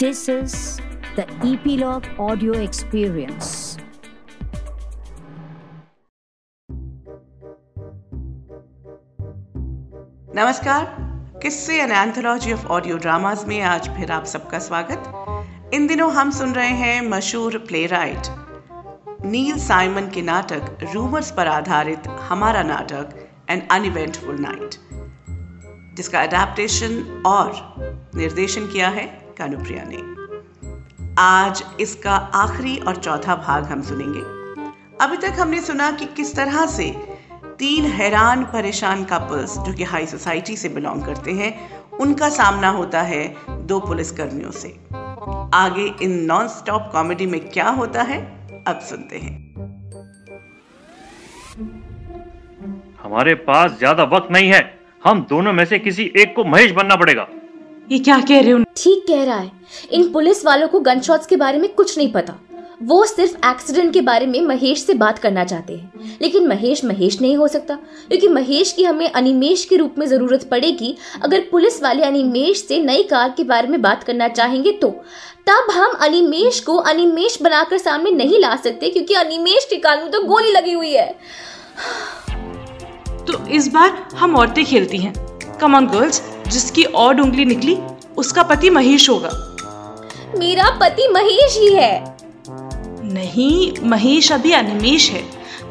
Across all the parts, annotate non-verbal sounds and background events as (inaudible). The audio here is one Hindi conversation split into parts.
This is the Epilogue Audio Experience. नमस्कार। Kisse an anthology of audio dramas में आज फिर आप सबका स्वागत। इन दिनों हम सुन रहे हैं मशहूर प्ले राइट नील साइमन के नाटक रूमर्स पर आधारित हमारा नाटक एन अनइवेंटफुल नाइट जिसका अडेप्टेशन और निर्देशन किया है। कानुप्रिया ने। आज इसका आखिरी और चौथा भाग हम सुनेंगे। अभी तक हमने सुना कि किस तरह से तीन हैरान, परेशान कपल्स जो कि हाई सोसाइटी से बिलोंग करते हैं, उनका सामना होता है दो पुलिस कर्मियों से। आगे इन नॉन स्टॉप कॉमेडी में क्या होता है, अब सुनते हैं। हमारे पास ज़्यादा वक्त नहीं है। हम दोनों में से किसी एक को महेश बनना पड़ेगा। ये क्या कह रहे हो? ठीक कह रहा है। इन पुलिस वालों को गन शॉट्स के बारे में कुछ नहीं पता। वो सिर्फ़ एक्सीडेंट के बारे में महेश से बात करना चाहते हैं। लेकिन महेश महेश नहीं हो सकता क्योंकि महेश की हमें अनिमेश के रूप में ज़रूरत पड़ेगी। अगर पुलिस वाले अनिमेश से नई कार के बारे में बात करना चाहेंगे तो। तब हम अनिमेश को अनिमेश बनाकर सामने नहीं ला सकते क्योंकि अनिमेश के कान में तो गोली लगी हुई है। तो इस बार हम औरतें खेलती हैं। कम ऑन गर्ल्स जिसकी और उंगली निकली उसका पति महेश होगा। मेरा पति महेश ही है। नहीं महेश अभी अनिमेश है।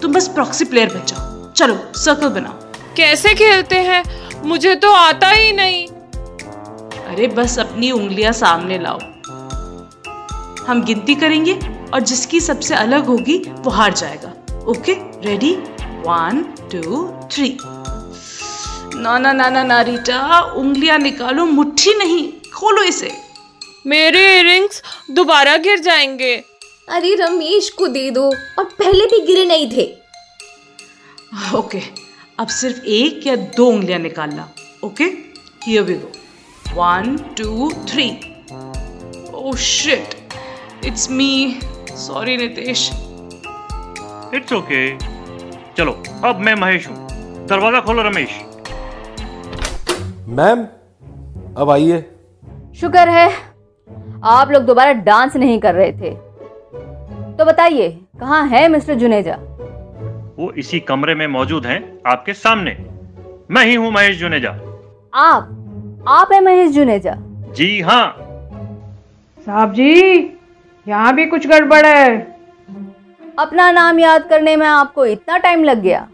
तुम बस प्रॉक्सी प्लेयर बन जाओ। चलो सर्कल बनाओ। कैसे खेलते हैं? मुझे तो आता ही नहीं। अरे बस अपनी उंगलियाँ सामने लाओ। हम गिनती करेंगे और जिसकी सबसे अलग होगी वो हार जाएगा। Okay ready one two three ना ना ना ना ना रीटा उंगलियाँ निकालो मुट्ठी नहीं खोलो इसे। मेरे इयरिंग्स दोबारा गिर जाएँगे। अरे रमेश को दे दो और पहले भी गिरे नहीं थे। ओके अब सिर्फ़ एक या दो उंगलियाँ निकालना okay? Here we go one two three oh shit it's me sorry Nitesh it's okay चलो अब मैं महेश हूँ। दरवाज़ा खोलो रमेश। मैम अब आइए। शुक्र है। आप लोग दोबारा डांस नहीं कर रहे थे। तो बताइए कहाँ है मिस्टर जुनेजा? वो इसी कमरे में मौजूद हैं आपके सामने। मैं ही हूँ महेश जुनेजा। आप? आप है महेश जुनेजा? जी हाँ। साहब जी यहाँ भी कुछ गड़बड़ है। अपना नाम याद करने में आपको इतना टाइम लग गया।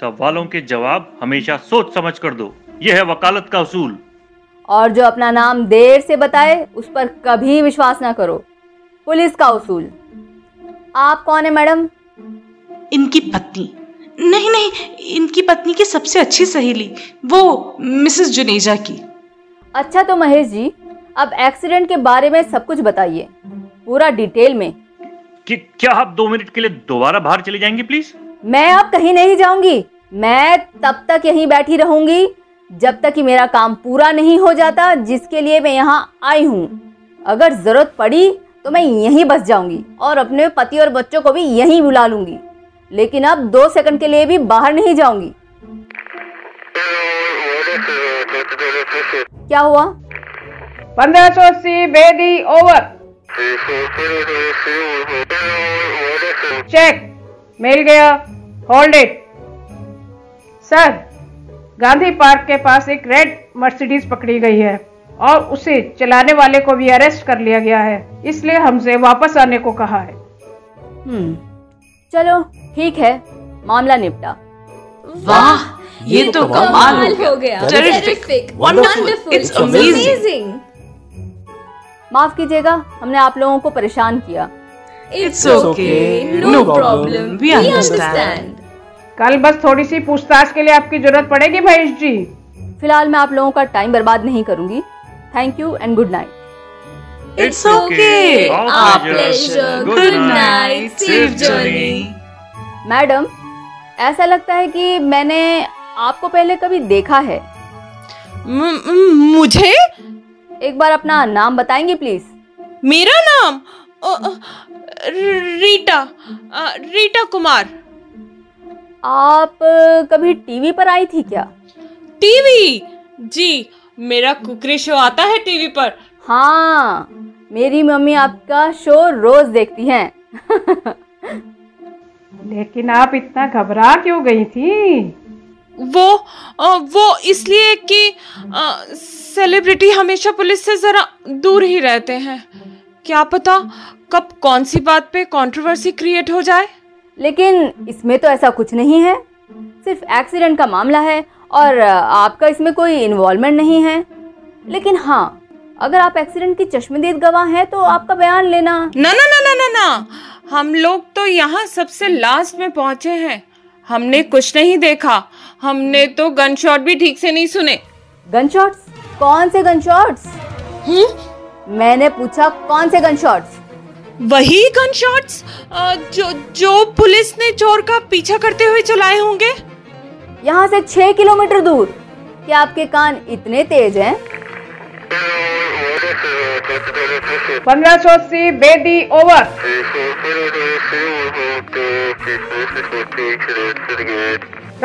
सवालों के जवाब हमेशा सोच समझ कर दो। यह है वकालत का उसूल और जो अपना नाम देर से बताए उस पर कभी विश्वास ना करो। पुलिस का उसूल आप कौन है मैडम? इनकी पत्नी। नहीं नहीं इनकी पत्नी की सबसे अच्छी सहेली वो मिसेस जुनेजा की। अच्छा तो महेश जी अब एक्सीडेंट के बारे में सब कुछ बताइए पूरा डिटेल में। कि क्या आप दो मिनट के लिए दोबारा बाहर चली जाएँगी प्लीज़? मैं अब कहीं नहीं जाऊँगी। मैं तब तक यहीं बैठी रहूँगी। जब तक कि मेरा काम पूरा नहीं हो जाता, जिसके लिए मैं यहाँ आई हूँ। अगर ज़रूरत पड़ी तो मैं यहीं बस जाऊँगी और अपने पति और बच्चों को भी यहीं बुला लूँगी। लेकिन अब दो सेकंड के लिए भी बाहर नहीं जाऊँगी। क्या हुआ? पंद्रह सौ अस्सी बेदी ओवर। चेक, मिल गया hold it sir Gandhi park के पास एक रेड मर्सिडीज पकड़ी गई है और उसे चलाने वाले को भी अरेस्ट कर लिया गया है इसलिए हमसे वापस आने को कहा है हम्म चलो ठीक है मामला निपटा वाह ये तो कमाल हो गया amazing. amazing. माफ़ कीजिएगा हमने आप लोगों को परेशान किया it's okay No, No problem. problem. कल बस थोड़ी सी पूछताछ के लिए आपकी ज़रूरत पड़ेगी महेश जी। फ़िलहाल मैं आप लोगों का टाइम बर्बाद नहीं करूँगी। Thank you and good night. Good Good night. night. Safe journey. Madam ऐसा लगता है कि मैंने आपको पहले कभी देखा है। मुझे? एक बार अपना नाम बताएँगे प्लीज़ मेरा नाम? रीटा। रीटा कुमार। आप कभी टीवी पर आई थी क्या? टीवी? जी मेरा कुकरी शो आता है टीवी पर। हाँ मेरी मम्मी आपका शो रोज देखती हैं। (laughs) लेकिन आप इतना घबरा क्यों गई थी? वो वो इसलिए कि सेलिब्रिटी हमेशा पुलिस से जरा दूर ही रहते हैं। क्या पता कब कौन सी बात पे कंट्रोवर्सी क्रिएट हो जाए? लेकिन इसमें तो ऐसा कुछ नहीं है। सिर्फ़ एक्सीडेंट का मामला है और आपका इसमें कोई इन्वॉल्वमेंट नहीं है। लेकिन हाँ अगर आप एक्सीडेंट की चश्मदीद गवाह हैं तो आपका बयान लेना। ना ना ना ना ना ना। हम लोग तो यहाँ सबसे लास्ट में पहुँचे हैं। हमने कुछ नहीं देखा। हमने तो गन शॉट भी ठीक से नहीं सुने। गन शॉट्स कौन से गन शॉट्स मैंने पूछा कौन से गन शॉट्स वही गन शॉट्स जो जो पुलिस ने चोर का पीछा करते हुए चलाए होंगे? यहाँ से छह किलोमीटर दूर। क्या आपके कान इतने तेज हैं? पंद्रह सौ अस्सी बेदी ओवर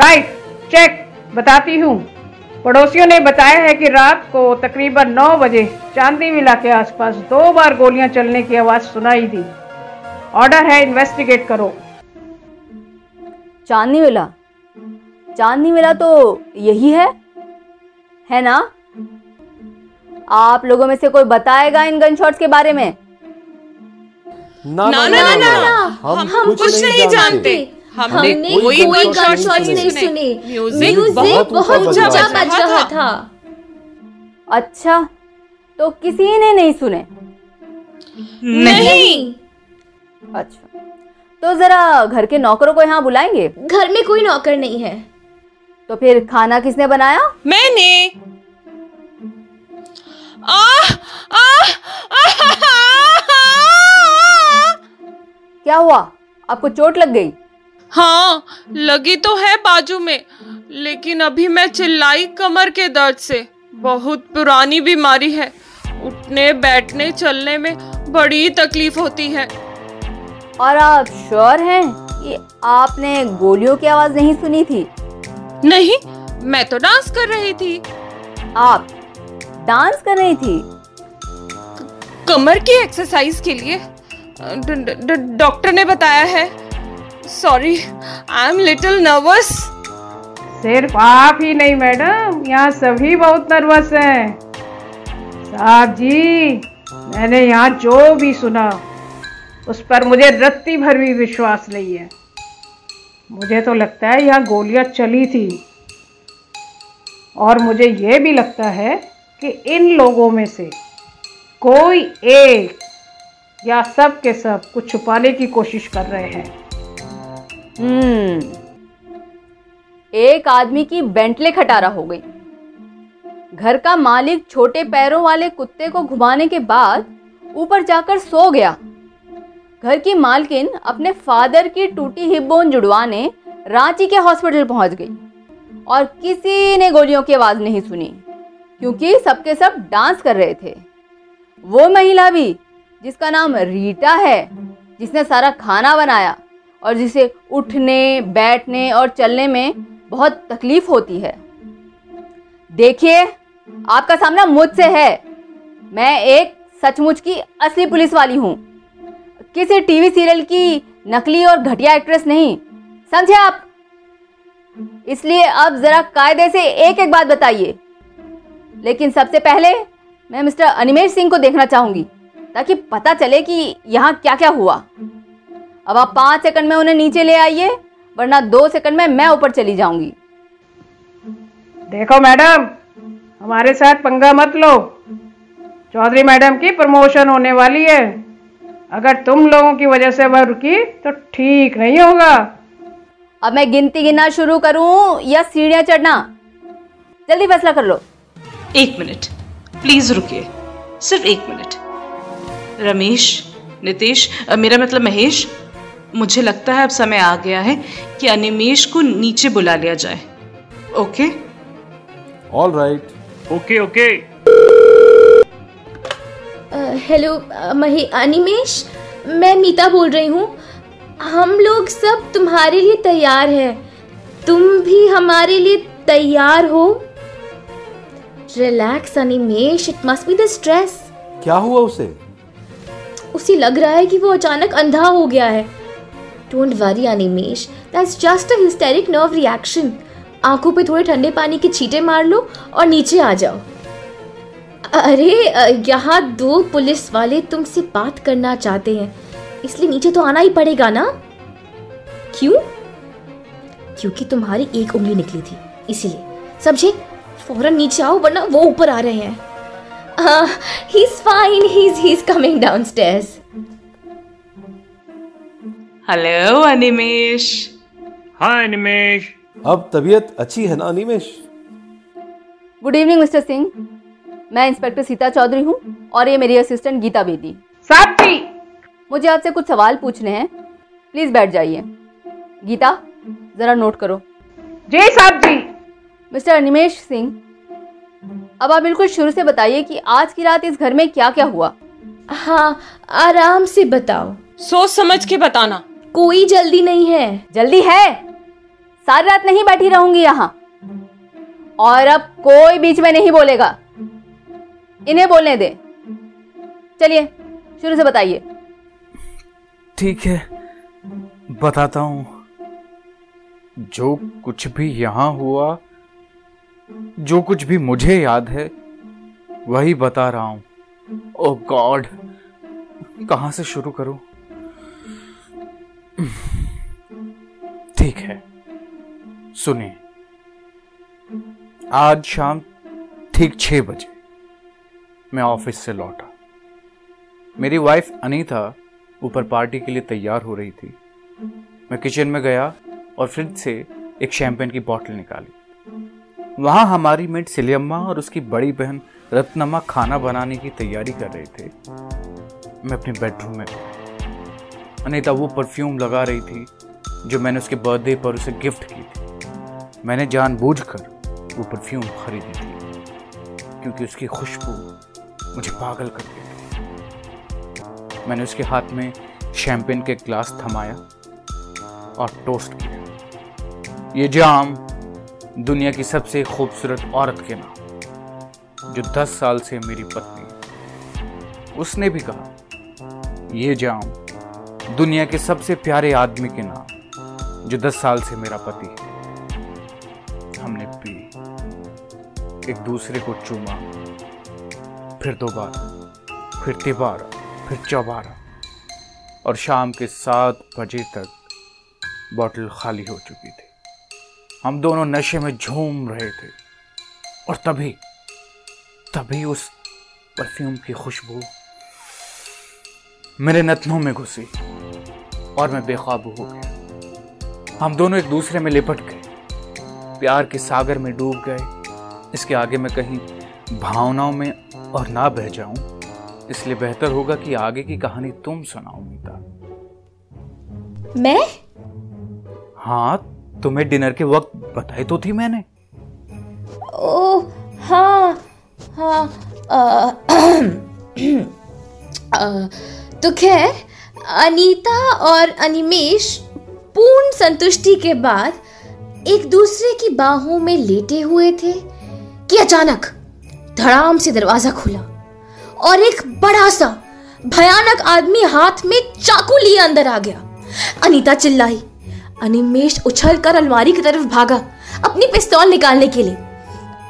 राइट चेक बताती हूँ। पड़ोसियों ने बताया है कि रात को तकरीबन 9 बजे चांदी विला के आसपास दो बार गोलियाँ चलने की आवाज़ सुनाई दी। ऑर्डर है इन्वेस्टिगेट करो। चांदनी मिला? चांदनी मिला तो यही है? है ना? आप लोगों में से कोई बताएगा इन गन शॉट्स के बारे में? ना ना ना ना ना ना, ना, ना, ना, ना, हम, हम कुछ नहीं जानते। हमने हमने कोई गन शॉट्स नहीं सुने। म्यूज़िक बहुत ऊँचा बज रहा था। अच्छा तो किसी ने नहीं सुने? नहीं। अच्छा तो जरा घर के नौकरों को यहाँ बुलाएँगे? घर में कोई नौकर नहीं है। तो फिर खाना किसने बनाया? मैंने। आह आह। क्या हुआ? आपको चोट लग गई? हाँ लगी तो है बाजू में लेकिन अभी मैं चिल्लाई कमर के दर्द से। बहुत पुरानी बीमारी है। उठने बैठने चलने में बड़ी तकलीफ़ होती है। और आप श्योर हैं कि आपने गोलियों की आवाज़ नहीं सुनी थी? नहीं मैं तो डांस कर रही थी। आप डांस कर रही थी? कमर की एक्सरसाइज के लिए। डॉक्टर ने बताया है। Sorry I am little nervous सिर्फ़ आप ही नहीं, मैडम। यहाँ सभी बहुत नर्वस हैं। साहब जी, मैंने यहाँ जो भी सुना, उस पर मुझे रत्ती भर भी विश्वास नहीं है। मुझे तो लगता है यहाँ गोलियाँ चली थी। और मुझे ये भी लगता है कि इन लोगों में से कोई एक या सब के सब कुछ छुपाने की कोशिश कर रहे हैं। हम्म। एक आदमी की बेंटले खटारा हो गई। घर का मालिक छोटे पैरों वाले कुत्ते को घुमाने के बाद ऊपर जाकर सो गया। घर की मालकिन अपने फादर की टूटी हिप बोन जुड़वाने रांची के हॉस्पिटल पहुँच गई और किसी ने गोलियों की आवाज़ नहीं सुनी, क्योंकि सबके सब डांस कर रहे थे। वो महिला भी, जिसका नाम रीटा है, जिसने सारा खाना बनाया और जिसे उठने, बैठने और चलने में बहुत तकलीफ़ होती है। देखिए, आपका सामना मुझसे है। मैं एक सचमुच की असली पुलिस वाली हूँ। किसी टीवी सीरियल की नकली और घटिया एक्ट्रेस नहीं। समझे आप? इसलिए अब जरा कायदे से एक एक बात बताइए। लेकिन सबसे पहले मैं मिस्टर अनिमेश सिंह को देखना चाहूँगी, ताकि पता चले कि यहाँ क्या क्या हुआ। अब आप पाँच सेकंड में उन्हें नीचे ले आइए वरना दो सेकंड में मैं ऊपर चली जाऊँगी। देखो मैडम हमारे साथ पंगा मत लो। चौधरी मैडम की प्रमोशन होने वाली है। अगर तुम लोगों की वजह से वह रुकी तो ठीक नहीं होगा। अब मैं गिनती गिनना शुरू करूँ या सीढ़ियाँ चढ़ना? जल्दी फैसला कर लो। एक मिनट प्लीज़ रुकिए। सिर्फ़ एक मिनट। रमेश नितेश मेरा मतलब महेश मुझे लगता है अब समय आ गया है कि अनिमेश को नीचे बुला लिया जाए। Okay? All right okay okay. Hello Mahi Animesh मैं मीता बोल रही हूँ। हम लोग सब तुम्हारे लिए तैयार हैं। तुम भी हमारे लिए तैयार हो। Relax Animesh it must be the stress क्या हुआ उसे? उसे लग रहा है कि वो अचानक अंधा हो गया है। Don't worry Animesh that's just a hysteric nerve reaction आँखों पे थोड़े ठंडे पानी के छींटे मार लो और नीचे आ जाओ। अरे यहाँ दो पुलिस वाले तुमसे बात करना चाहते हैं। इसलिए नीचे तो आना ही पड़ेगा ना? क्यों? क्योंकि तुम्हारी एक उंगली निकली थी, इसीलिए। समझे? फ़ौरन नीचे आओ, वरना वो ऊपर आ रहे हैं। He is fine he is coming downstairs hello Animesh hi Animesh अब तबीयत अच्छी है ना Animesh good evening mister Singh मैं इंस्पेक्टर सीता चौधरी हूँ और ये मेरी असिस्टेंट गीता बेदी। साहब जी मुझे आपसे कुछ सवाल पूछने हैं। प्लीज़ बैठ जाइए। गीता जरा नोट करो। जी साहब जी मिस्टर अनिमेश सिंह अब आप बिल्कुल शुरू से बताइए कि आज की रात इस घर में क्या क्या हुआ। हाँ आराम से बताओ। सोच समझ के बताना। कोई जल्दी नहीं है। जल्दी है? सारी रात नहीं बैठी रहूँगी यहाँ। और अब कोई बीच में नहीं बोलेगा। इन्हें बोलने दे। चलिए शुरू से बताइए। ठीक है बताता हूँ। जो कुछ भी यहाँ हुआ जो कुछ भी मुझे याद है वही बता रहा हूँ। ओ गॉड कहाँ से शुरू करूँ? ठीक है। सुनिए। आज शाम ठीक छह बजे मैं ऑफ़िस से लौटा। मेरी वाइफ अनीता ऊपर पार्टी के लिए तैयार हो रही थी। मैं किचन में गया और फ्रिज से एक शैंपेन की बोतल निकाली। वहाँ हमारी मेट सिलियम्मा और उसकी बड़ी बहन रत्नम्मा खाना बनाने की तैयारी कर रहे थे। मैं अपने बेडरूम में गया अनीता वो परफ्यूम लगा रही थी जो मैंने उसके बर्थडे पर उसे गिफ्ट की थी। मैंने जानबूझकर वो परफ्यूम खरीदी थी, क्योंकि उसकी खुशबू मुझे पागल कर दिया मैंने उसके हाथ में शैंपेन के ग्लास थमाया और टोस्ट किया। ये जाम दुनिया की सबसे खूबसूरत औरत के नाम, जो दस साल से मेरी पत्नी उसने भी कहा, ये जाम दुनिया के सबसे प्यारे आदमी के नाम, जो दस साल से मेरा पति है। हमने पी, एक दूसरे को चूमा, फिर दोबारा, फिर तिबारा, फिर चौबारा, और शाम के सात बजे तक बॉटल खाली हो चुकी थी। हम दोनों नशे में झूम रहे थे, और तभी तभी उस परफ्यूम की खुशबू मेरे नथनों में घुसी और मैं बेकाबू हो गया। हम दोनों एक दूसरे में लिपट गए। प्यार के सागर में डूब गए। इसके आगे मैं कहीं भावनाओं में और ना बह जाऊँ। इसलिए बेहतर होगा कि आगे की कहानी तुम सुनाओ मीता। मैं? हाँ तुम्हें डिनर के वक्त बताई तो थी मैंने। ओ हाँ हाँ आ, आ, आ, तो खैर, अनीता और अनिमेश पूर्ण संतुष्टि के बाद एक दूसरे की बाहों में लेटे हुए थे कि अचानक धड़ाम से दरवाज़ा खुला और एक बड़ा सा भयानक आदमी हाथ में चाकू लिए अंदर आ गया। अनीता चिल्लाई। अनिमेश उछल कर अलमारी की तरफ़ भागा अपनी पिस्तौल निकालने के लिए।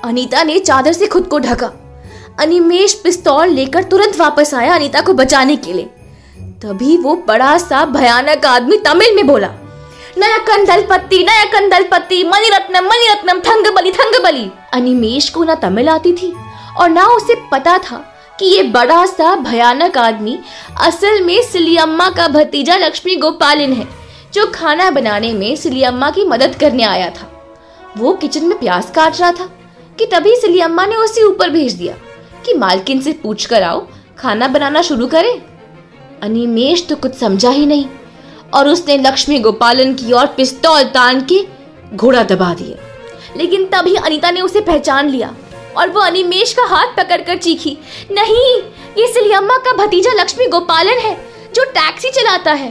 अनीता ने चादर से खुद को ढका। अनिमेश पिस्तौल लेकर तुरंत वापस आया अनीता को बचाने के लिए। तभी वो बड़ा सा भयानक आदमी तमिल में बोला, नया कंदल पत्ती, नया कंदल पत्ती, मणिरत्नम मणिरत्नम, थंग बली अनिमेश को ना तमिल आती थी और ना उसे पता था कि ये बड़ा सा भयानक आदमी असल में सिलियम्मा का भतीजा लक्ष्मी गोपालिन है, जो खाना बनाने में सिलियम्मा की मदद करने आया था। वो किचन में प्याज काट रहा था कि तभी सिलियम्मा ने उसे ऊपर भेज दिया कि मालकिन से पूछ कर आओ, खाना बनाना शुरू करे। अनिमेश तो कुछ समझा ही नहीं, और उसने लक्ष्मी गोपालन की ओर पिस्तौल तान के घोड़ा दबा दिया। लेकिन तभी अनीता ने उसे पहचान लिया, और वो अनिमेश का हाथ पकड़कर चीखी, नहीं, ये सिलियम्मा का भतीजा लक्ष्मी गोपालन है, जो टैक्सी चलाता है।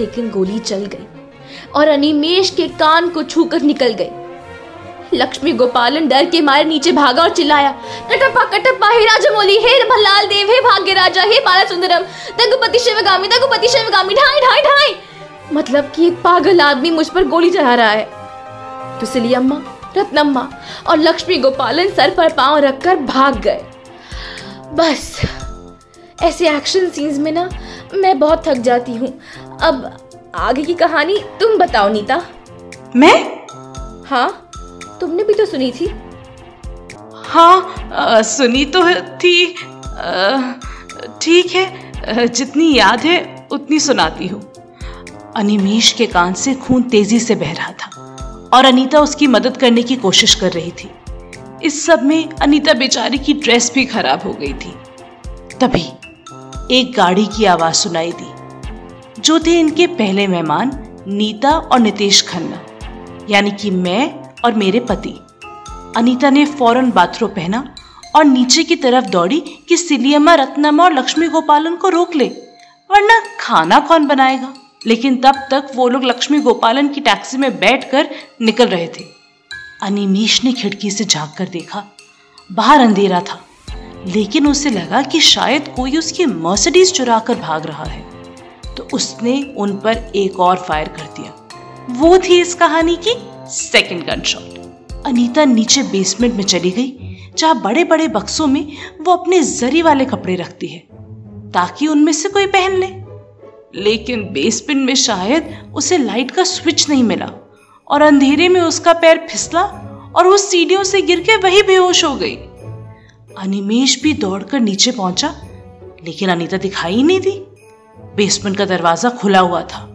लेकिन गोली चल गई, और अनिमेश के कान को छूकर निकल गई। लक्ष्मी गोपालन डर के मारे नीचे भागा और चिल्लाया कटप्पा कटप्पा हे राजमौली हे भल्लाल देव हे भाग्य राजा हे बाला सुंदरम दगुपति शिवगामी दगुपति शिवगामी ढाई ढाई ढाई! मतलब कि एक पागल आदमी मुझ पर गोली चला रहा है। तो सिली अम्मा रत्नम्मा और लक्ष्मी गोपालन सर पर पाँव रखकर भाग गए। बस ऐसे एक्शन सीन्स में ना मैं बहुत थक जाती हूँ। अब आगे की कहानी तुम बताओ नीता। मैं? हाँ? तुमने भी तो सुनी थी? हाँ आ, सुनी तो थी ठीक है जितनी याद है उतनी सुनाती हूँ। अनिमेश के कान से खून तेज़ी से बह रहा था और अनीता उसकी मदद करने की कोशिश कर रही थी। इस सब में अनीता बेचारी की ड्रेस भी खराब हो गई थी। तभी एक गाड़ी की आवाज़ सुनाई दी जो थे इनके पहले मेहमान नीता और नितेश खन्ना यानी कि मैं और मेरे पति। अनीता ने फ़ौरन बाथरूम पहना और नीचे की तरफ़ दौड़ी कि सिलियम्मा रत्नमा और लक्ष्मी गोपालन को रोक ले। वरना खाना कौन बनाएगा? लेकिन तब तक वो लोग लक्ष्मी गोपालन की टैक्सी में बैठकर निकल रहे थे। अनिमेश ने खिड़की से झाँक कर देखा। बाहर अंधेरा था। लेकिन उसे लगा कि शायद कोई उसकी मर्सिडीज चुरा कर भाग रहा है। तो उसने उन पर एक और फायर कर दिया। वो थी इस कहानी की सेकंड गन शॉट अनीता नीचे बेसमेंट में चली गई, जहाँ बड़े बड़े बक्सों में वो अपने जरी वाले कपड़े रखती है, ताकि उनमें से कोई पहन ले। लेकिन बेसमेंट में शायद उसे लाइट का स्विच नहीं मिला, और अंधेरे में उसका पैर फिसला और वो सीढ़ियों से गिर के वही बेहोश हो गई। अनिमेश भी दौड़कर नीचे पहुँचा, लेकिन अनीता दिखाई नहीं दी। बेसमेंट का दरवाज़ा खुला हुआ था।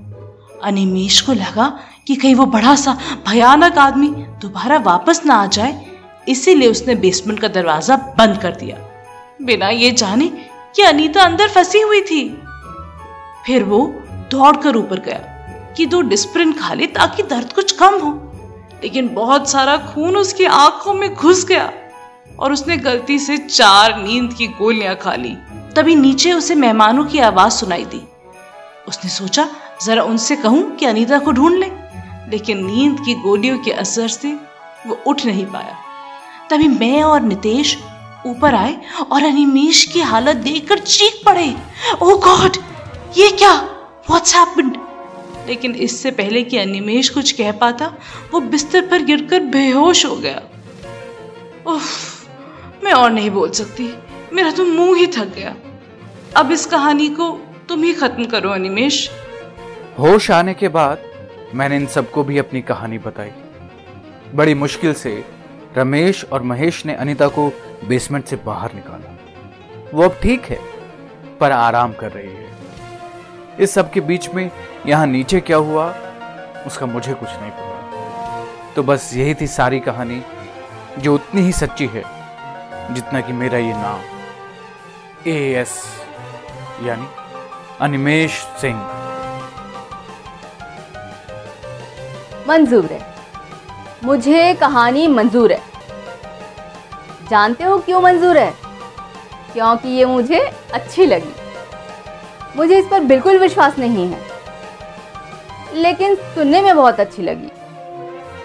अनिमेश को लगा कि कहीं वो बड़ा सा भयानक आदमी दोबारा वापस ना आ जाए, इसीलिए उसने बेसमेंट का दरवाज़ा बंद कर दिया। बिना ये जाने कि अनीता अंदर फंसी हुई थी। फिर वो दौड़कर ऊपर गया कि दो डिस्प्रिन खा ले ताकि दर्द कुछ कम हो। लेकिन बहुत सारा खून उसकी आँखों में घुस गया और उसने गलती से चार नींद की गोलियाँ खा ली। तभी नीचे उसे मेहमानों की आवाज़ सुनाई दी। उसने सोचा, जरा उनसे कहूँ कि अनीता को ढूंढ ले। लेकिन नींद की गोलियों के असर से वो उठ नहीं पाया। तभी मैं और नितेश ऊपर आए और अनिमेश की हालत देखकर चीख पड़े। ओ गॉड ये क्या? व्हाट्स हैपेंड लेकिन इससे पहले कि अनिमेश कुछ कह पाता वो बिस्तर पर गिरकर बेहोश हो गया। उफ, मैं और नहीं बोल सकती। मेरा तो मुँह ही थक गया। अब इस कहानी को तुम ही खत्म करो अनिमेश। होश आने के बाद मैंने इन सबको भी अपनी कहानी बताई। बड़ी मुश्किल से रमेश और महेश ने अनिता को बेसमेंट से बाहर निकाला। वो अब ठीक है, पर आराम कर रही है। इस सब के बीच में यहाँ नीचे क्या हुआ, उसका मुझे कुछ नहीं पता। तो बस यही थी सारी कहानी, जो उतनी ही सच्ची है, जितना कि मेरा ये नाम। ए एस यानी अनिमेश सिंह। मंजूर है। मुझे कहानी मंजूर है। जानते हो क्यों मंजूर है? क्योंकि ये मुझे अच्छी लगी। मुझे इस पर बिल्कुल विश्वास नहीं है। लेकिन सुनने में बहुत अच्छी लगी।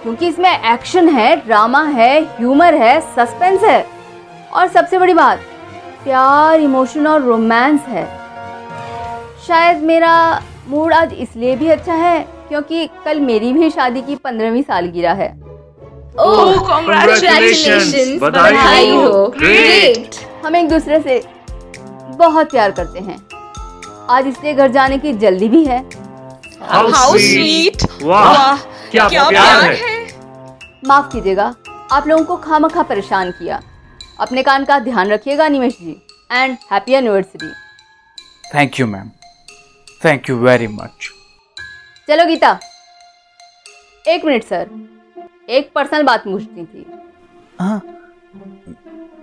क्योंकि इसमें एक्शन है, ड्रामा है, ह्यूमर है, सस्पेंस है। और सबसे बड़ी बात, प्यार, इमोशन और रोमांस है। शायद मेरा मूड आज इसलिए भी अच्छा है क्योंकि कल मेरी भी शादी की पंद्रहवीं सालगिरह है। ओह congratulations! बधाई हो. ग्रेट हम एक दूसरे से बहुत प्यार करते हैं। आज इसलिए घर जाने की जल्दी भी है। Sweet! sweet! वाह क्या क्या प्यार प्यार है. माफ़ कीजिएगा आप लोगों को खामखा परेशान किया। अपने कान का ध्यान रखिएगा Nimesh ji. And happy anniversary thank you ma'am thank you very much चलो गीता। एक मिनट सर। एक पर्सनल बात पूछनी थी। हाँ।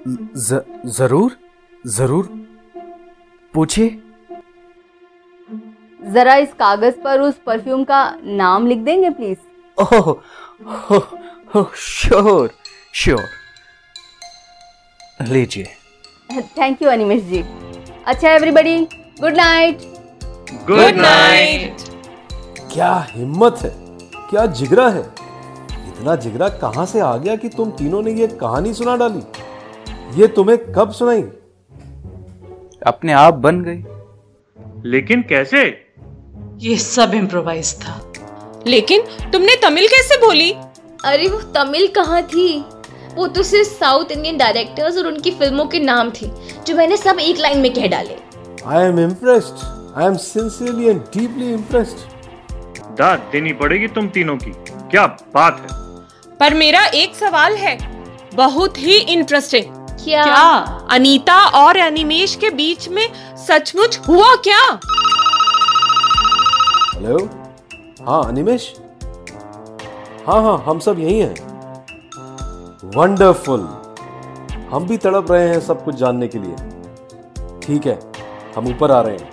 ज- ज़रूर ज़रूर। पूछिए। जरा इस कागज़ पर उस परफ्यूम का नाम लिख देंगे please? Oh oh sure sure. लीजिए। Thank you Animesh ji. अच्छा everybody good night good night क्या हिम्मत है? क्या जिगरा है? इतना जिगरा कहाँ से आ गया कि तुम तीनों ने ये कहानी सुना डाली? ये तुम्हें कब सुनाई? अपने आप बन गई। लेकिन कैसे? ये सब इम्प्रोवाइज था। लेकिन तुमने तमिल कैसे बोली? अरे वो तमिल कहाँ थी? वो तो सिर्फ़ साउथ इंडियन डायरेक्टर्स और उनकी फ़िल्मों के नाम थे जो मैंने सब एक लाइन में कह डाले। I am impressed I am sincerely and deeply impressed दाद देनी पड़ेगी तुम तीनों की। क्या बात है? पर मेरा एक सवाल है। बहुत ही इंटरेस्टिंग क्या, क्या अनीता और अनिमेश के बीच में सचमुच हुआ क्या? हेलो हाँ अनिमेश? हाँ हाँ हम सब यही हैं। वंडरफुल हम भी तड़प रहे हैं सब कुछ जानने के लिए। ठीक है हम ऊपर आ रहे हैं।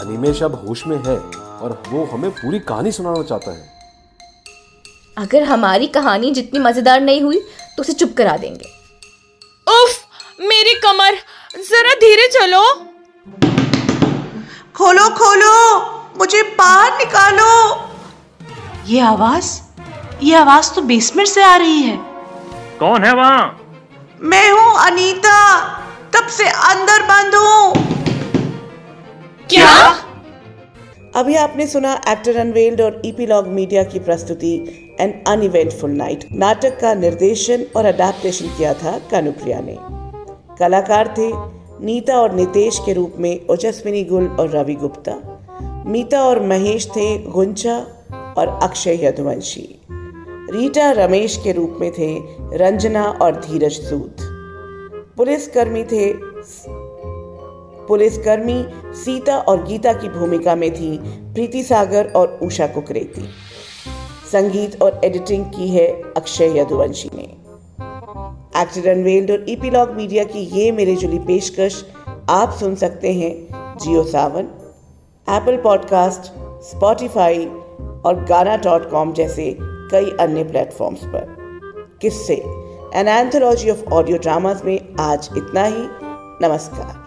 अनिमेश अब होश में है। और वो हमें पूरी कहानी सुनाना चाहता है। अगर हमारी कहानी जितनी मज़ेदार नहीं हुई तो उसे चुप करा देंगे। उफ मेरी कमर जरा धीरे चलो। खोलो खोलो मुझे बाहर निकालो। ये आवाज़ ये आवाज़ तो बेसमेंट से आ रही है। कौन है वहाँ? मैं हूँ अनीता तब से अंदर बंद हूँ। क्या? अभी आपने सुना एक्टर अनवेल्ड और ईपीलॉग मीडिया की प्रस्तुति एन अनइवेंटफुल नाइट नाटक का निर्देशन और अडेप्टेशन किया था कानुप्रिया ने। कलाकार थे नीता और नितेश के रूप में ओजस्विनी गुल और रवि गुप्ता। मीता और महेश थे गुंचा और अक्षय यदुवंशी। रीटा रमेश के रूप में थे रंजना और धीरज सूद पुलिसकर्मी थे पुलिसकर्मी सीता और गीता की भूमिका में थी, प्रीति सागर और उषा कुकरेती। संगीत और एडिटिंग की है अक्षय यदुवंशी ने। एक्टर अनवेल्ड और ईपीलॉग मीडिया की ये मेरे जुली पेशकश आप सुन सकते हैं Jio Saavn Apple podcast Spotify और गाना डॉट कॉम जैसे कई अन्य प्लेटफॉर्म्स पर। किससे? An anthology of audio dramas में आज इतना ही। नमस्कार।